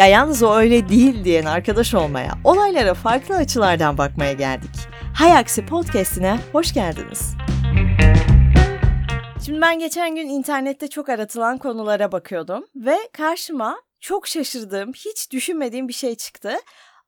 Ya yalnız o öyle değil diyen arkadaş olmaya, olaylara farklı açılardan bakmaya geldik. Hay Aksi Podcast'ine hoş geldiniz. Şimdi ben geçen gün internette çok aratılan konulara bakıyordum ve karşıma çok şaşırdığım, hiç düşünmediğim bir şey çıktı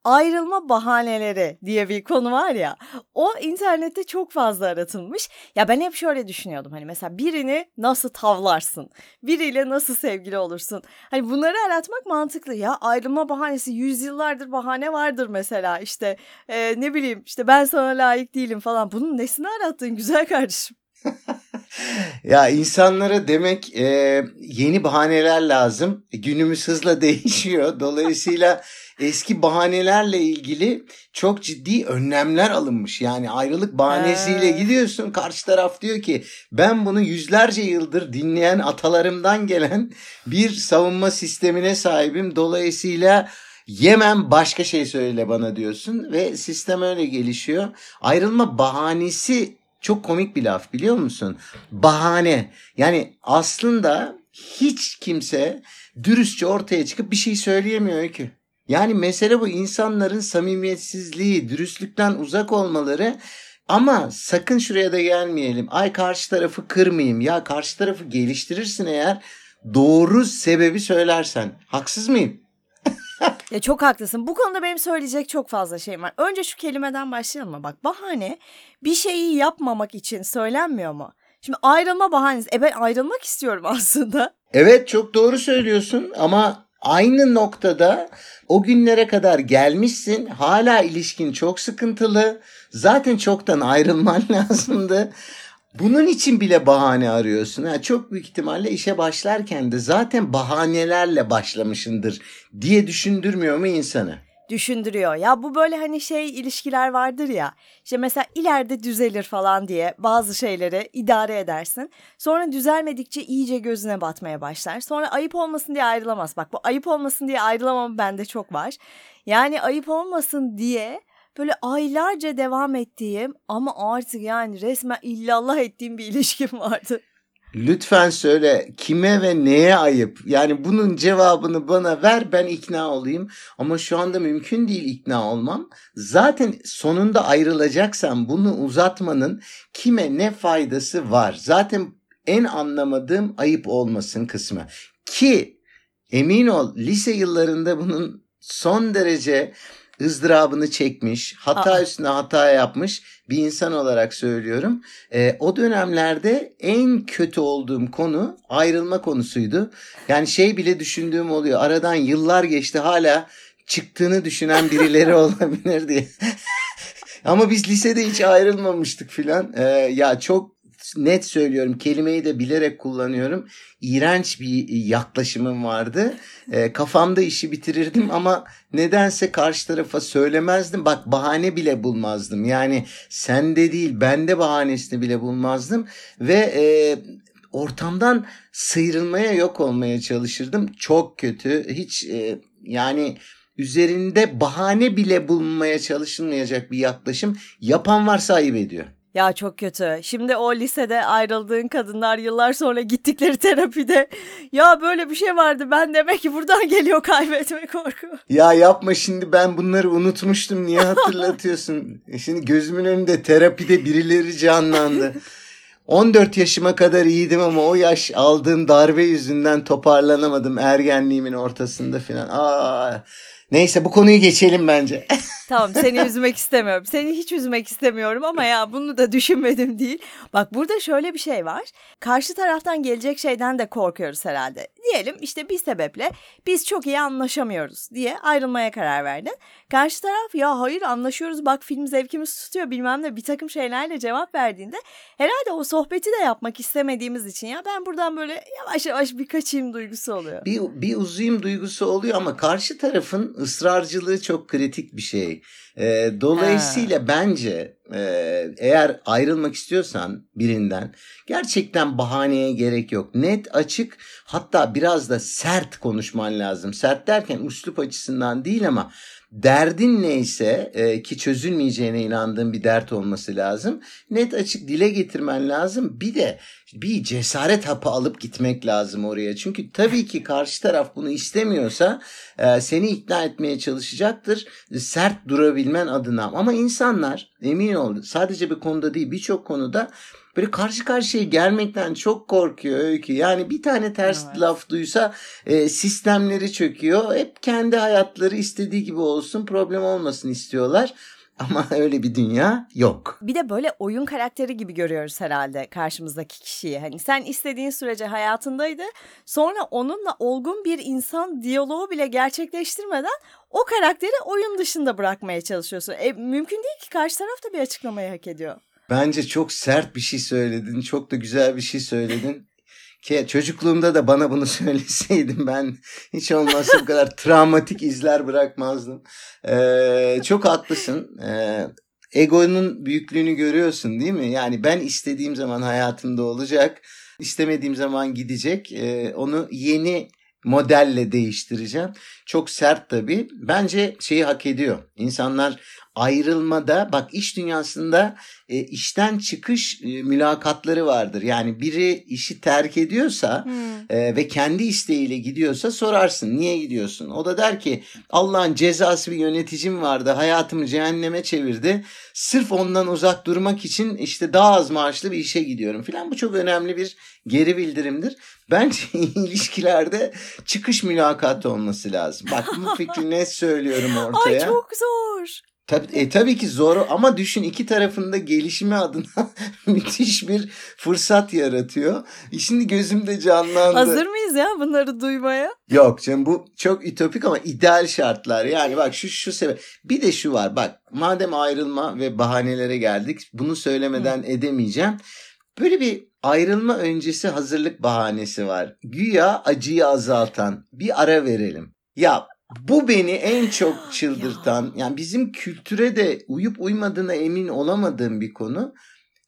ayrılma bahaneleri diye bir konu var ya o internette çok fazla aratılmış. Ya ben hep şöyle düşünüyordum hani mesela birini nasıl tavlarsın? Biriyle nasıl sevgili olursun? Hani bunları aratmak mantıklı ya ayrılma bahanesi yüzyıllardır bahane vardır mesela işte e, ne bileyim işte ben sana layık değilim falan bunun nesini arattın güzel kardeşim? ya insanlara demek e, yeni bahaneler lazım. Günümüz hızla değişiyor. Dolayısıyla eski bahanelerle ilgili çok ciddi önlemler alınmış. Yani ayrılık bahanesiyle gidiyorsun karşı taraf diyor ki ben bunu yüzlerce yıldır dinleyen atalarımdan gelen bir savunma sistemine sahibim. Dolayısıyla Yemem başka şey söyle bana diyorsun ve sistem öyle gelişiyor. Ayrılma bahanesi çok komik bir laf biliyor musun? Bahane. Yani aslında hiç kimse dürüstçe ortaya çıkıp bir şey söyleyemiyor ki. Yani mesele bu insanların samimiyetsizliği, dürüstlükten uzak olmaları ama sakın şuraya da gelmeyelim. Ay karşı tarafı kırmayayım. Ya karşı tarafı geliştirirsin eğer doğru sebebi söylersen. Haksız mıyım? ya çok haklısın. Bu konuda benim söyleyecek çok fazla şeyim var. Önce şu kelimeden başlayalım mı? Bak bahane bir şeyi yapmamak için söylenmiyor mu? Şimdi ayrılma bahanesi. E ben ayrılmak istiyorum aslında. Evet çok doğru söylüyorsun ama aynı noktada o günlere kadar gelmişsin. Hala ilişkin çok sıkıntılı. Zaten çoktan ayrılman lazımdı. Bunun için bile bahane arıyorsun. Ha, çok büyük ihtimalle işe başlarken de zaten bahanelerle başlamışındır diye düşündürmüyor mu insanı? Düşündürüyor. Ya bu böyle hani şey ilişkiler vardır ya. İşte mesela ileride düzelir falan diye bazı şeyleri idare edersin. Sonra düzelmedikçe iyice gözüne batmaya başlar. Sonra ayıp olmasın diye ayrılamaz. Bak bu ayıp olmasın diye ayrılamam bende çok var. Yani ayıp olmasın diye böyle aylarca devam ettiğim ama artık yani resmen illallah ettiğim bir ilişkim vardı. Lütfen söyle kime ve neye ayıp? Yani bunun cevabını bana ver ben ikna olayım. Ama şu anda mümkün değil ikna olmam. Zaten sonunda ayrılacaksan bunu uzatmanın kime ne faydası var? Zaten en anlamadığım ayıp olmasın kısmı. Ki emin ol lise yıllarında bunun son derece ızdırabını çekmiş, hata Aa. üstüne hata yapmış bir insan olarak söylüyorum. E, o dönemlerde en kötü olduğum konu ayrılma konusuydu. Yani şey bile düşündüğüm oluyor. Aradan yıllar geçti hala çıktığını düşünen birileri olabilir diye. Ama biz lisede hiç ayrılmamıştık filan. Ee, ya çok net söylüyorum kelimeyi de bilerek kullanıyorum. İğrenç bir yaklaşımım vardı. E, kafamda işi bitirirdim ama nedense karşı tarafa söylemezdim. Bak bahane bile bulmazdım. Yani sende değil bende bahanesini bile bulmazdım. Ve e, ortamdan sıyrılmaya yok olmaya çalışırdım. Çok kötü. Hiç e, yani üzerinde bahane bile bulunmaya çalışılmayacak bir yaklaşım. Yapan varsa ayıp ediyor. Ya çok kötü. Şimdi o lisede ayrıldığın kadınlar yıllar sonra gittikleri terapide ya böyle bir şey vardı ben demek ki buradan geliyor kaybetme korku. Ya yapma şimdi ben bunları unutmuştum niye hatırlatıyorsun? E şimdi gözümün önünde terapide birileri canlandı. 14 yaşıma kadar iyiydim ama o yaş aldığım darbe yüzünden toparlanamadım ergenliğimin ortasında falan. Aa, neyse bu konuyu geçelim bence. Tamam seni üzmek istemiyorum. Seni hiç üzmek istemiyorum ama ya bunu da düşünmedim değil. Bak burada şöyle bir şey var. Karşı taraftan gelecek şeyden de korkuyoruz herhalde. Diyelim işte bir sebeple biz çok iyi anlaşamıyoruz diye ayrılmaya karar verdin. Karşı taraf ya hayır anlaşıyoruz bak film zevkimiz tutuyor bilmem ne bir takım şeylerle cevap verdiğinde herhalde o sohbeti de yapmak istemediğimiz için ya ben buradan böyle yavaş yavaş bir kaçayım duygusu oluyor. Bir, bir uzayım duygusu oluyor ama karşı tarafın ısrarcılığı çok kritik bir şey. E, dolayısıyla ha. bence e, eğer ayrılmak istiyorsan birinden gerçekten bahaneye gerek yok. Net, açık hatta biraz da sert konuşman lazım. Sert derken üslup açısından değil ama derdin neyse e, ki çözülmeyeceğine inandığın bir dert olması lazım. Net açık dile getirmen lazım. Bir de bir cesaret hapı alıp gitmek lazım oraya. Çünkü tabii ki karşı taraf bunu istemiyorsa e, seni ikna etmeye çalışacaktır. Sert durabilmen adına. Ama insanlar emin ol sadece bir konuda değil birçok konuda böyle karşı karşıya gelmekten çok korkuyor öykü. Yani bir tane ters evet. laf duysa e, sistemleri çöküyor. Hep kendi hayatları istediği gibi olsun problem olmasın istiyorlar. Ama öyle bir dünya yok. Bir de böyle oyun karakteri gibi görüyoruz herhalde karşımızdaki kişiyi. Hani sen istediğin sürece hayatındaydı. Sonra onunla olgun bir insan diyaloğu bile gerçekleştirmeden o karakteri oyun dışında bırakmaya çalışıyorsun. E, mümkün değil ki karşı taraf da bir açıklamayı hak ediyor. Bence çok sert bir şey söyledin. Çok da güzel bir şey söyledin. Ki çocukluğumda da bana bunu söyleseydin ben hiç olmazsa bu kadar travmatik izler bırakmazdım. Ee, çok haklısın. Ee, egonun büyüklüğünü görüyorsun değil mi? Yani ben istediğim zaman hayatımda olacak, istemediğim zaman gidecek. Ee, onu yeni modelle değiştireceğim. Çok sert tabii. Bence şeyi hak ediyor. İnsanlar ayrılmada bak iş dünyasında e, işten çıkış e, mülakatları vardır. Yani biri işi terk ediyorsa hmm. e, ve kendi isteğiyle gidiyorsa sorarsın niye gidiyorsun? O da der ki Allah'ın cezası bir yöneticim vardı hayatımı cehenneme çevirdi. Sırf ondan uzak durmak için işte daha az maaşlı bir işe gidiyorum filan. Bu çok önemli bir geri bildirimdir. Bence ilişkilerde çıkış mülakatı olması lazım. Bak bu fikri net söylüyorum ortaya. Ay çok zor. Tabii, e, tabii ki zor ama düşün iki tarafında gelişimi adına müthiş bir fırsat yaratıyor. E, şimdi gözümde canlandı. Hazır mıyız ya bunları duymaya? Yok canım bu çok ütopik ama ideal şartlar. Yani bak şu şu sebep. Bir de şu var bak madem ayrılma ve bahanelere geldik bunu söylemeden Hı. edemeyeceğim. Böyle bir ayrılma öncesi hazırlık bahanesi var. Güya acıyı azaltan bir ara verelim. Ya bu beni en çok çıldırtan yani bizim kültüre de uyup uymadığına emin olamadığım bir konu.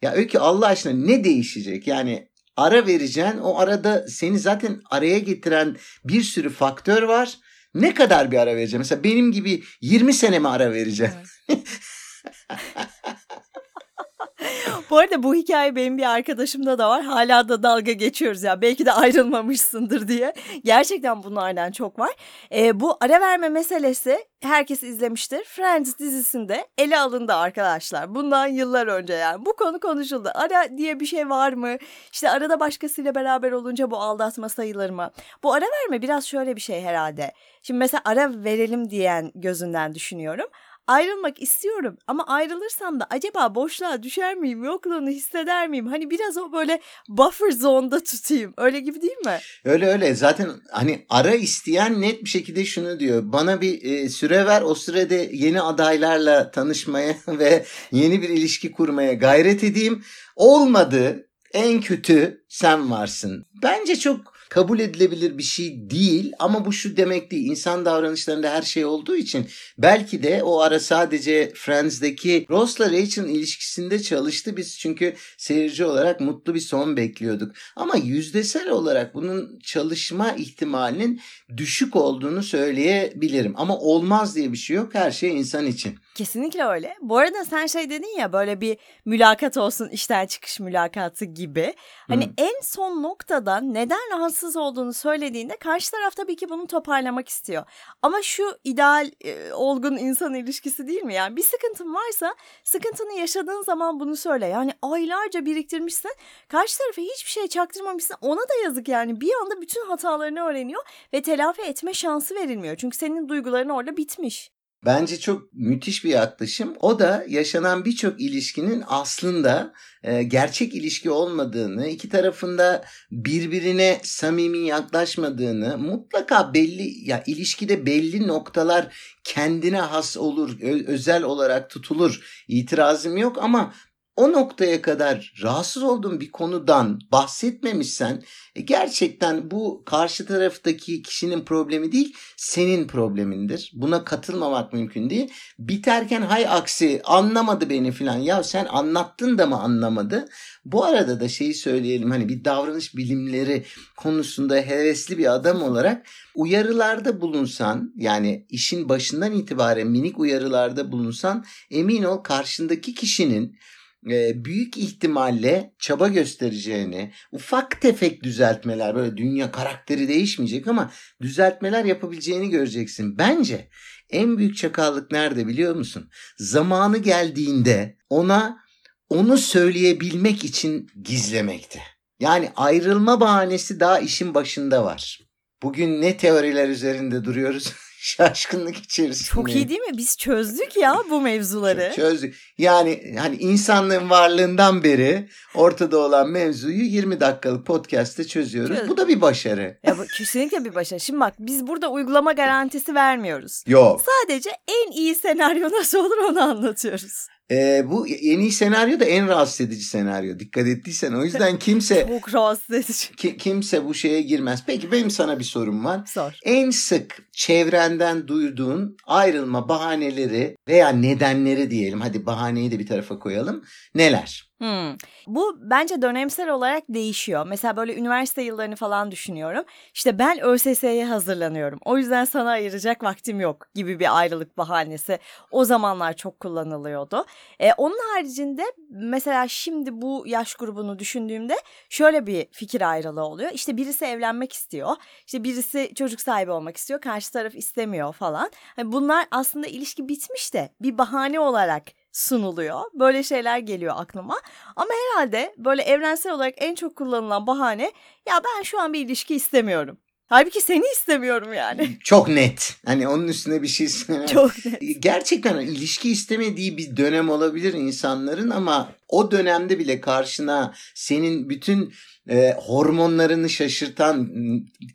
Ya öyle Allah aşkına ne değişecek? Yani ara vereceksin o arada seni zaten araya getiren bir sürü faktör var. Ne kadar bir ara vereceğim? Mesela benim gibi 20 sene mi ara vereceğim? Evet. Bu arada bu hikaye benim bir arkadaşımda da var. Hala da dalga geçiyoruz ya. Belki de ayrılmamışsındır diye. Gerçekten bunlardan çok var. E, bu ara verme meselesi herkes izlemiştir. Friends dizisinde ele alındı arkadaşlar. Bundan yıllar önce yani. Bu konu konuşuldu. Ara diye bir şey var mı? İşte arada başkasıyla beraber olunca bu aldatma sayılır mı? Bu ara verme biraz şöyle bir şey herhalde. Şimdi mesela ara verelim diyen gözünden düşünüyorum ayrılmak istiyorum ama ayrılırsam da acaba boşluğa düşer miyim yokluğunu hisseder miyim? Hani biraz o böyle buffer zone'da tutayım öyle gibi değil mi? Öyle öyle zaten hani ara isteyen net bir şekilde şunu diyor bana bir e, süre ver o sürede yeni adaylarla tanışmaya ve yeni bir ilişki kurmaya gayret edeyim. Olmadı en kötü sen varsın. Bence çok kabul edilebilir bir şey değil ama bu şu demek değil. İnsan davranışlarında her şey olduğu için belki de o ara sadece Friends'deki Ross'la Rachel'ın ilişkisinde çalıştı biz çünkü seyirci olarak mutlu bir son bekliyorduk. Ama yüzdesel olarak bunun çalışma ihtimalinin düşük olduğunu söyleyebilirim. Ama olmaz diye bir şey yok. Her şey insan için. Kesinlikle öyle. Bu arada sen şey dedin ya böyle bir mülakat olsun işten çıkış mülakatı gibi. Hani hmm. en son noktada neden rahatsız olduğunu söylediğinde karşı taraf tabii ki bunu toparlamak istiyor. Ama şu ideal e, olgun insan ilişkisi değil mi? Yani bir sıkıntın varsa sıkıntını yaşadığın zaman bunu söyle. Yani aylarca biriktirmişsin karşı tarafa hiçbir şey çaktırmamışsın ona da yazık yani. Bir anda bütün hatalarını öğreniyor ve telafi etme şansı verilmiyor. Çünkü senin duyguların orada bitmiş. Bence çok müthiş bir yaklaşım. O da yaşanan birçok ilişkinin aslında e, gerçek ilişki olmadığını, iki tarafında birbirine samimi yaklaşmadığını, mutlaka belli ya ilişkide belli noktalar kendine has olur, ö- özel olarak tutulur. İtirazım yok ama o noktaya kadar rahatsız olduğun bir konudan bahsetmemişsen e, gerçekten bu karşı taraftaki kişinin problemi değil senin problemindir. Buna katılmamak mümkün değil. Biterken hay aksi anlamadı beni filan. Ya sen anlattın da mı anlamadı? Bu arada da şeyi söyleyelim hani bir davranış bilimleri konusunda hevesli bir adam olarak uyarılarda bulunsan yani işin başından itibaren minik uyarılarda bulunsan emin ol karşındaki kişinin e, büyük ihtimalle çaba göstereceğini, ufak tefek düzeltmeler böyle dünya karakteri değişmeyecek ama düzeltmeler yapabileceğini göreceksin. Bence en büyük çakallık nerede biliyor musun? Zamanı geldiğinde ona onu söyleyebilmek için gizlemekte. Yani ayrılma bahanesi daha işin başında var. Bugün ne teoriler üzerinde duruyoruz? şaşkınlık içerisinde. Çok iyi değil mi? Biz çözdük ya bu mevzuları. Çözdük. Yani hani insanlığın varlığından beri ortada olan mevzuyu 20 dakikalık podcast'te çözüyoruz. Çöz. Bu da bir başarı. Ya bu kesinlikle bir başarı. Şimdi bak biz burada uygulama garantisi vermiyoruz. Yok. Sadece en iyi senaryo nasıl olur onu anlatıyoruz. Ee, bu en iyi senaryo da en rahatsız edici senaryo. Dikkat ettiysen o yüzden kimse çok rahatsız edici. Ki, kimse bu şeye girmez. Peki benim sana bir sorum var. Sor. En sık çevrenden duyduğun ayrılma bahaneleri veya nedenleri diyelim. Hadi bahaneyi de bir tarafa koyalım. Neler? Hmm. Bu bence dönemsel olarak değişiyor. Mesela böyle üniversite yıllarını falan düşünüyorum. İşte ben ÖSS'ye hazırlanıyorum. O yüzden sana ayıracak vaktim yok gibi bir ayrılık bahanesi. O zamanlar çok kullanılıyordu. E, onun haricinde mesela şimdi bu yaş grubunu düşündüğümde şöyle bir fikir ayrılığı oluyor. İşte birisi evlenmek istiyor. İşte birisi çocuk sahibi olmak istiyor. Karşı taraf istemiyor falan. Yani bunlar aslında ilişki bitmiş de bir bahane olarak sunuluyor. Böyle şeyler geliyor aklıma. Ama herhalde böyle evrensel olarak en çok kullanılan bahane ya ben şu an bir ilişki istemiyorum. Halbuki seni istemiyorum yani. Çok net. Hani onun üstüne bir şey Çok net. Gerçekten ilişki istemediği bir dönem olabilir insanların ama o dönemde bile karşına senin bütün e, hormonlarını şaşırtan,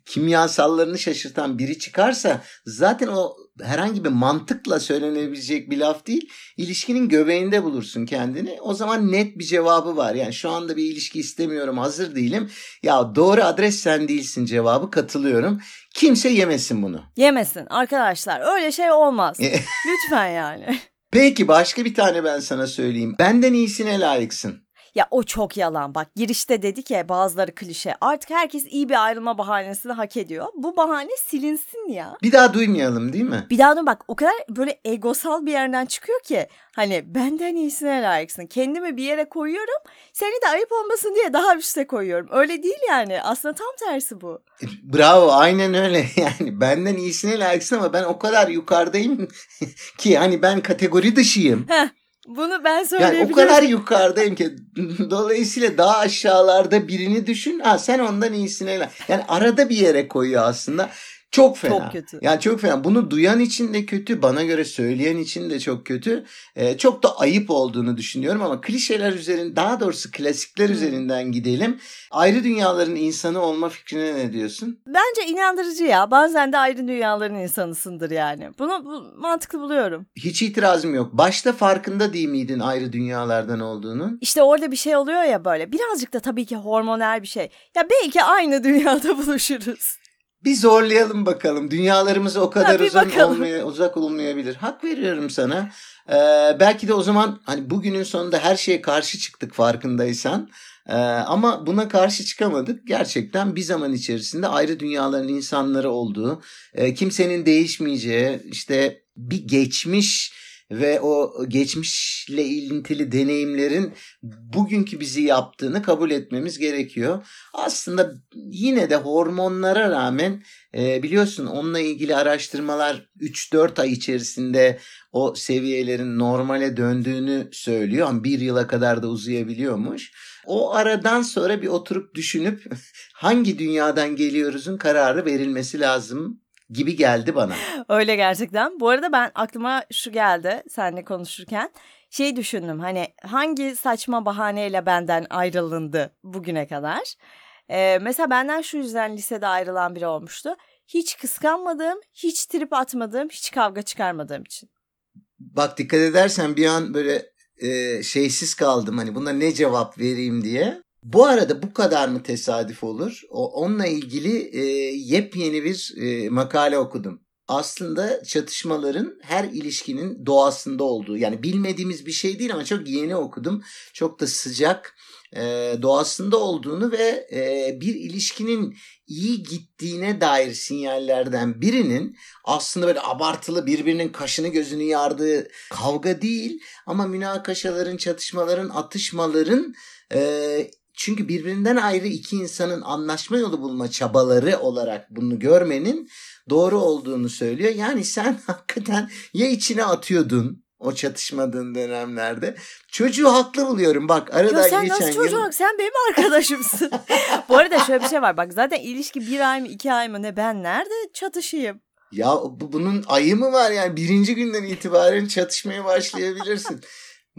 kimyasallarını şaşırtan biri çıkarsa zaten o herhangi bir mantıkla söylenebilecek bir laf değil. İlişkinin göbeğinde bulursun kendini. O zaman net bir cevabı var. Yani şu anda bir ilişki istemiyorum, hazır değilim. Ya doğru adres sen değilsin cevabı katılıyorum. Kimse yemesin bunu. Yemesin arkadaşlar. Öyle şey olmaz. Lütfen yani. Peki başka bir tane ben sana söyleyeyim. Benden iyisine layıksın. Ya o çok yalan bak girişte dedik ya bazıları klişe artık herkes iyi bir ayrılma bahanesini hak ediyor. Bu bahane silinsin ya. Bir daha duymayalım değil mi? Bir daha bak o kadar böyle egosal bir yerden çıkıyor ki hani benden iyisine layıksın. Kendimi bir yere koyuyorum seni de ayıp olmasın diye daha üste koyuyorum. Öyle değil yani aslında tam tersi bu. E, bravo aynen öyle yani benden iyisine layıksın ama ben o kadar yukarıdayım ki hani ben kategori dışıyım. Heh. Bunu ben söyleyebilirim. Yani o kadar yukarıdayım ki dolayısıyla daha aşağılarda birini düşün. Ha sen ondan iyisine. Yani arada bir yere koyuyor aslında. Çok fena. Çok kötü. Yani çok fena. Bunu duyan için de kötü, bana göre söyleyen için de çok kötü. Ee, çok da ayıp olduğunu düşünüyorum ama klişeler üzerinden, daha doğrusu klasikler hmm. üzerinden gidelim. Ayrı dünyaların insanı olma fikrine ne diyorsun? Bence inandırıcı ya. Bazen de ayrı dünyaların insanısındır yani. Bunu bu, mantıklı buluyorum. Hiç itirazım yok. Başta farkında değil miydin ayrı dünyalardan olduğunu? İşte orada bir şey oluyor ya böyle. Birazcık da tabii ki hormonal bir şey. Ya belki aynı dünyada buluşuruz. Bir zorlayalım bakalım. Dünyalarımız o kadar uzak, olmaya, uzak olmayabilir. Hak veriyorum sana. Ee, belki de o zaman hani bugünün sonunda her şeye karşı çıktık farkındaysan. Ee, ama buna karşı çıkamadık. Gerçekten bir zaman içerisinde ayrı dünyaların insanları olduğu, e, kimsenin değişmeyeceği, işte bir geçmiş ve o geçmişle ilintili deneyimlerin bugünkü bizi yaptığını kabul etmemiz gerekiyor. Aslında yine de hormonlara rağmen e, biliyorsun onunla ilgili araştırmalar 3-4 ay içerisinde o seviyelerin normale döndüğünü söylüyor ama bir yıla kadar da uzayabiliyormuş. O aradan sonra bir oturup düşünüp hangi dünyadan geliyoruzun kararı verilmesi lazım gibi geldi bana. Öyle gerçekten. Bu arada ben aklıma şu geldi seninle konuşurken. Şey düşündüm hani hangi saçma bahaneyle benden ayrılındı bugüne kadar. Ee, mesela benden şu yüzden lisede ayrılan biri olmuştu. Hiç kıskanmadığım, hiç trip atmadığım, hiç kavga çıkarmadığım için. Bak dikkat edersen bir an böyle e, şeysiz kaldım hani buna ne cevap vereyim diye. Bu arada bu kadar mı tesadüf olur? O, onunla ilgili e, yepyeni bir e, makale okudum. Aslında çatışmaların her ilişkinin doğasında olduğu yani bilmediğimiz bir şey değil ama çok yeni okudum. Çok da sıcak e, doğasında olduğunu ve e, bir ilişkinin iyi gittiğine dair sinyallerden birinin aslında böyle abartılı birbirinin kaşını gözünü yardığı kavga değil ama münakaşaların, çatışmaların, atışmaların e, çünkü birbirinden ayrı iki insanın anlaşma yolu bulma çabaları olarak bunu görmenin doğru olduğunu söylüyor. Yani sen hakikaten ya içine atıyordun o çatışmadığın dönemlerde. Çocuğu haklı buluyorum. Bak arada ya sen geçen nasıl çocuğu gün... Sen benim arkadaşımsın. Bu arada şöyle bir şey var. Bak zaten ilişki bir ay mı iki ay mı ne ben nerede çatışayım? Ya bu, bunun ayı mı var yani birinci günden itibaren çatışmaya başlayabilirsin.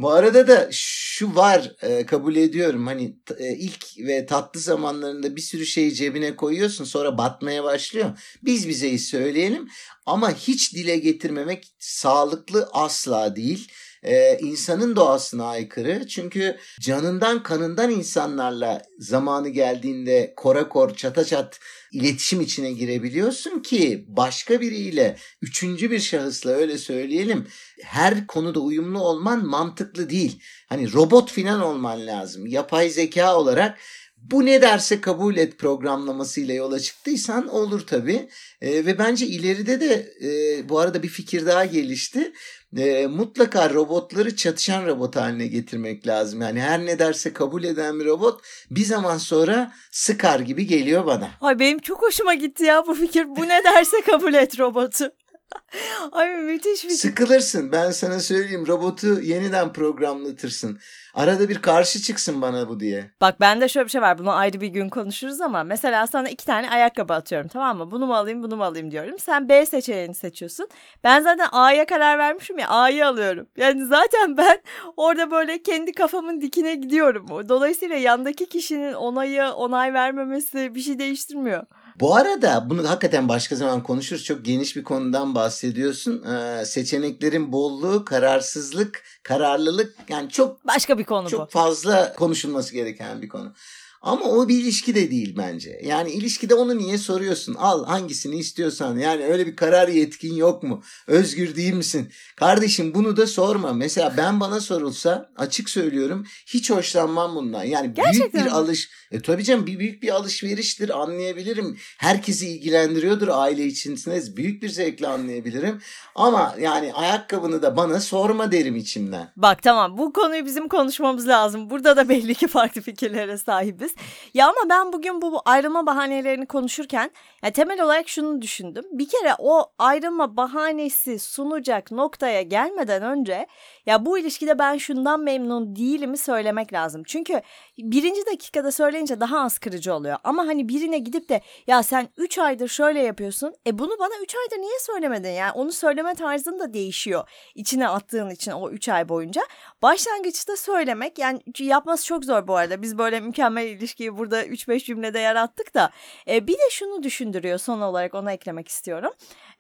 Bu arada da şu var e, kabul ediyorum hani e, ilk ve tatlı zamanlarında bir sürü şeyi cebine koyuyorsun sonra batmaya başlıyor. Biz bizeyi söyleyelim ama hiç dile getirmemek sağlıklı asla değil. Ee, insanın doğasına aykırı. Çünkü canından kanından insanlarla zamanı geldiğinde kora kor çata çat iletişim içine girebiliyorsun ki başka biriyle üçüncü bir şahısla öyle söyleyelim her konuda uyumlu olman mantıklı değil. Hani robot filan olman lazım. Yapay zeka olarak bu ne derse kabul et programlamasıyla yola çıktıysan olur tabii. E, ve bence ileride de e, bu arada bir fikir daha gelişti. E, mutlaka robotları çatışan robot haline getirmek lazım. Yani her ne derse kabul eden bir robot bir zaman sonra sıkar gibi geliyor bana. Ay benim çok hoşuma gitti ya bu fikir. Bu ne derse kabul et robotu. Ay müthiş bir Sıkılırsın ben sana söyleyeyim robotu yeniden programlatırsın. Arada bir karşı çıksın bana bu diye. Bak bende şöyle bir şey var bunu ayrı bir gün konuşuruz ama mesela sana iki tane ayakkabı atıyorum tamam mı? Bunu mu alayım bunu mu alayım diyorum. Sen B seçeneğini seçiyorsun. Ben zaten A'ya karar vermişim ya A'yı alıyorum. Yani zaten ben orada böyle kendi kafamın dikine gidiyorum. Dolayısıyla yandaki kişinin onayı onay vermemesi bir şey değiştirmiyor. Bu arada bunu hakikaten başka zaman konuşuruz. Çok geniş bir konudan bahsediyorsun. Ee, seçeneklerin bolluğu, kararsızlık, kararlılık yani çok başka bir konu çok bu. Çok fazla konuşulması gereken bir konu. Ama o bir ilişki de değil bence. Yani ilişkide onu niye soruyorsun? Al hangisini istiyorsan. Yani öyle bir karar yetkin yok mu? Özgür değil misin? Kardeşim bunu da sorma. Mesela ben bana sorulsa açık söylüyorum hiç hoşlanmam bundan. Yani Gerçekten büyük bir mi? alış e tabii canım bir büyük bir alışveriştir anlayabilirim. Herkesi ilgilendiriyordur aile içinde. Büyük bir zevkle anlayabilirim. Ama yani ayakkabını da bana sorma derim içimden. Bak tamam bu konuyu bizim konuşmamız lazım. Burada da belli ki farklı fikirlere sahibiz. Ya ama ben bugün bu, ayrılma bahanelerini konuşurken ya temel olarak şunu düşündüm. Bir kere o ayrılma bahanesi sunacak noktaya gelmeden önce ya bu ilişkide ben şundan memnun değilimi söylemek lazım. Çünkü birinci dakikada söyleyince daha az kırıcı oluyor. Ama hani birine gidip de ya sen 3 aydır şöyle yapıyorsun. E bunu bana 3 aydır niye söylemedin? Yani onu söyleme tarzın da değişiyor. İçine attığın için o 3 ay boyunca. Başlangıçta söylemek yani yapması çok zor bu arada. Biz böyle mükemmel ilişkiyi burada 3-5 cümlede yarattık da. E, bir de şunu düşündürüyor son olarak ona eklemek istiyorum.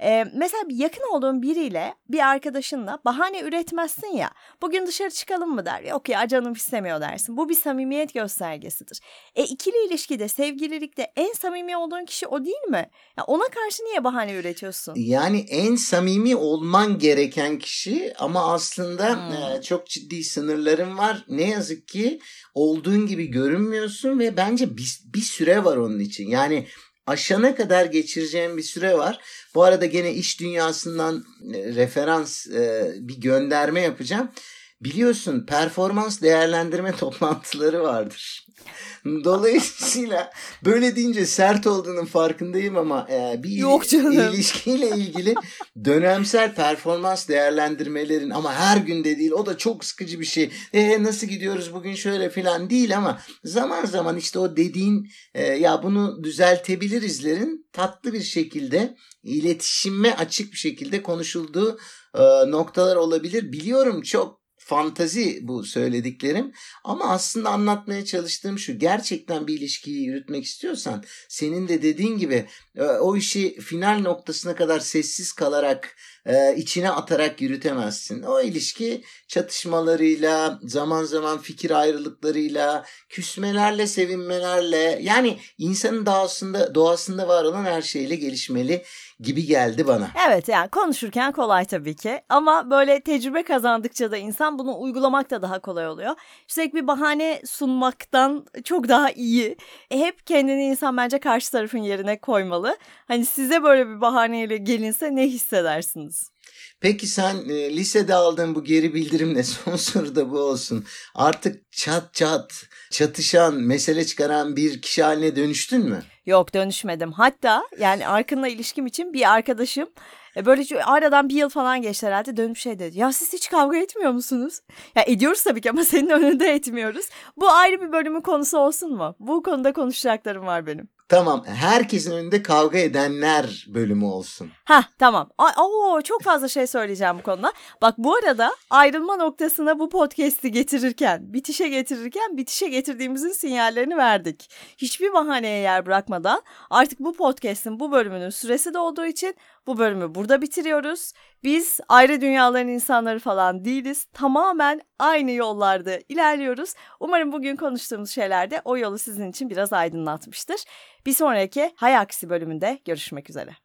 E, mesela yakın olduğun biriyle bir arkadaşınla bahane üretmezsin ya. Bugün dışarı çıkalım mı der. Yok ya canım istemiyor dersin. Bu bir samimiyet göstergesidir. E ikili ilişkide, sevgililikte en samimi olduğun kişi o değil mi? Ya ona karşı niye bahane üretiyorsun? Yani en samimi olman gereken kişi ama aslında hmm. e, çok ciddi sınırların var. Ne yazık ki olduğun gibi görünmüyorsun ve bence bir, bir süre var onun için. Yani aşana kadar geçireceğim bir süre var. Bu arada gene iş dünyasından referans bir gönderme yapacağım. Biliyorsun performans değerlendirme toplantıları vardır. Dolayısıyla böyle deyince sert olduğunun farkındayım ama bir Yok canım. ilişkiyle ilgili dönemsel performans değerlendirmelerin ama her gün de değil o da çok sıkıcı bir şey. E, nasıl gidiyoruz bugün şöyle falan değil ama zaman zaman işte o dediğin e, ya bunu düzeltebilirizlerin tatlı bir şekilde iletişime açık bir şekilde konuşulduğu e, noktalar olabilir. Biliyorum çok fantazi bu söylediklerim. Ama aslında anlatmaya çalıştığım şu gerçekten bir ilişkiyi yürütmek istiyorsan senin de dediğin gibi o işi final noktasına kadar sessiz kalarak e, içine atarak yürütemezsin. O ilişki çatışmalarıyla, zaman zaman fikir ayrılıklarıyla, küsmelerle, sevinmelerle yani insanın doğasında doğasında var olan her şeyle gelişmeli gibi geldi bana. Evet yani konuşurken kolay tabii ki ama böyle tecrübe kazandıkça da insan bunu uygulamak da daha kolay oluyor. Üstelik bir bahane sunmaktan çok daha iyi. E, hep kendini insan bence karşı tarafın yerine koymalı. Hani size böyle bir bahaneyle gelinse ne hissedersiniz? Peki sen e, lisede aldığın bu geri bildirimle son soru da bu olsun. Artık çat çat çatışan, mesele çıkaran bir kişi haline dönüştün mü? Yok dönüşmedim. Hatta yani Arkın'la ilişkim için bir arkadaşım e, böyle şu- aradan bir yıl falan geçti herhalde dönüp şey dedi. Ya siz hiç kavga etmiyor musunuz? Ya ediyoruz tabii ki ama senin önünde etmiyoruz. Bu ayrı bir bölümün konusu olsun mu? Bu konuda konuşacaklarım var benim. Tamam, herkesin önünde kavga edenler bölümü olsun. Ha tamam. Ay, oo, çok fazla şey söyleyeceğim bu konuda. Bak bu arada ayrılma noktasına bu podcast'i getirirken, bitişe getirirken bitişe getirdiğimizin sinyallerini verdik. Hiçbir bahaneye yer bırakmadan artık bu podcast'in bu bölümünün süresi dolduğu için bu bölümü burada bitiriyoruz. Biz ayrı dünyaların insanları falan değiliz. Tamamen aynı yollarda ilerliyoruz. Umarım bugün konuştuğumuz şeyler de o yolu sizin için biraz aydınlatmıştır. Bir sonraki Hay Aksi bölümünde görüşmek üzere.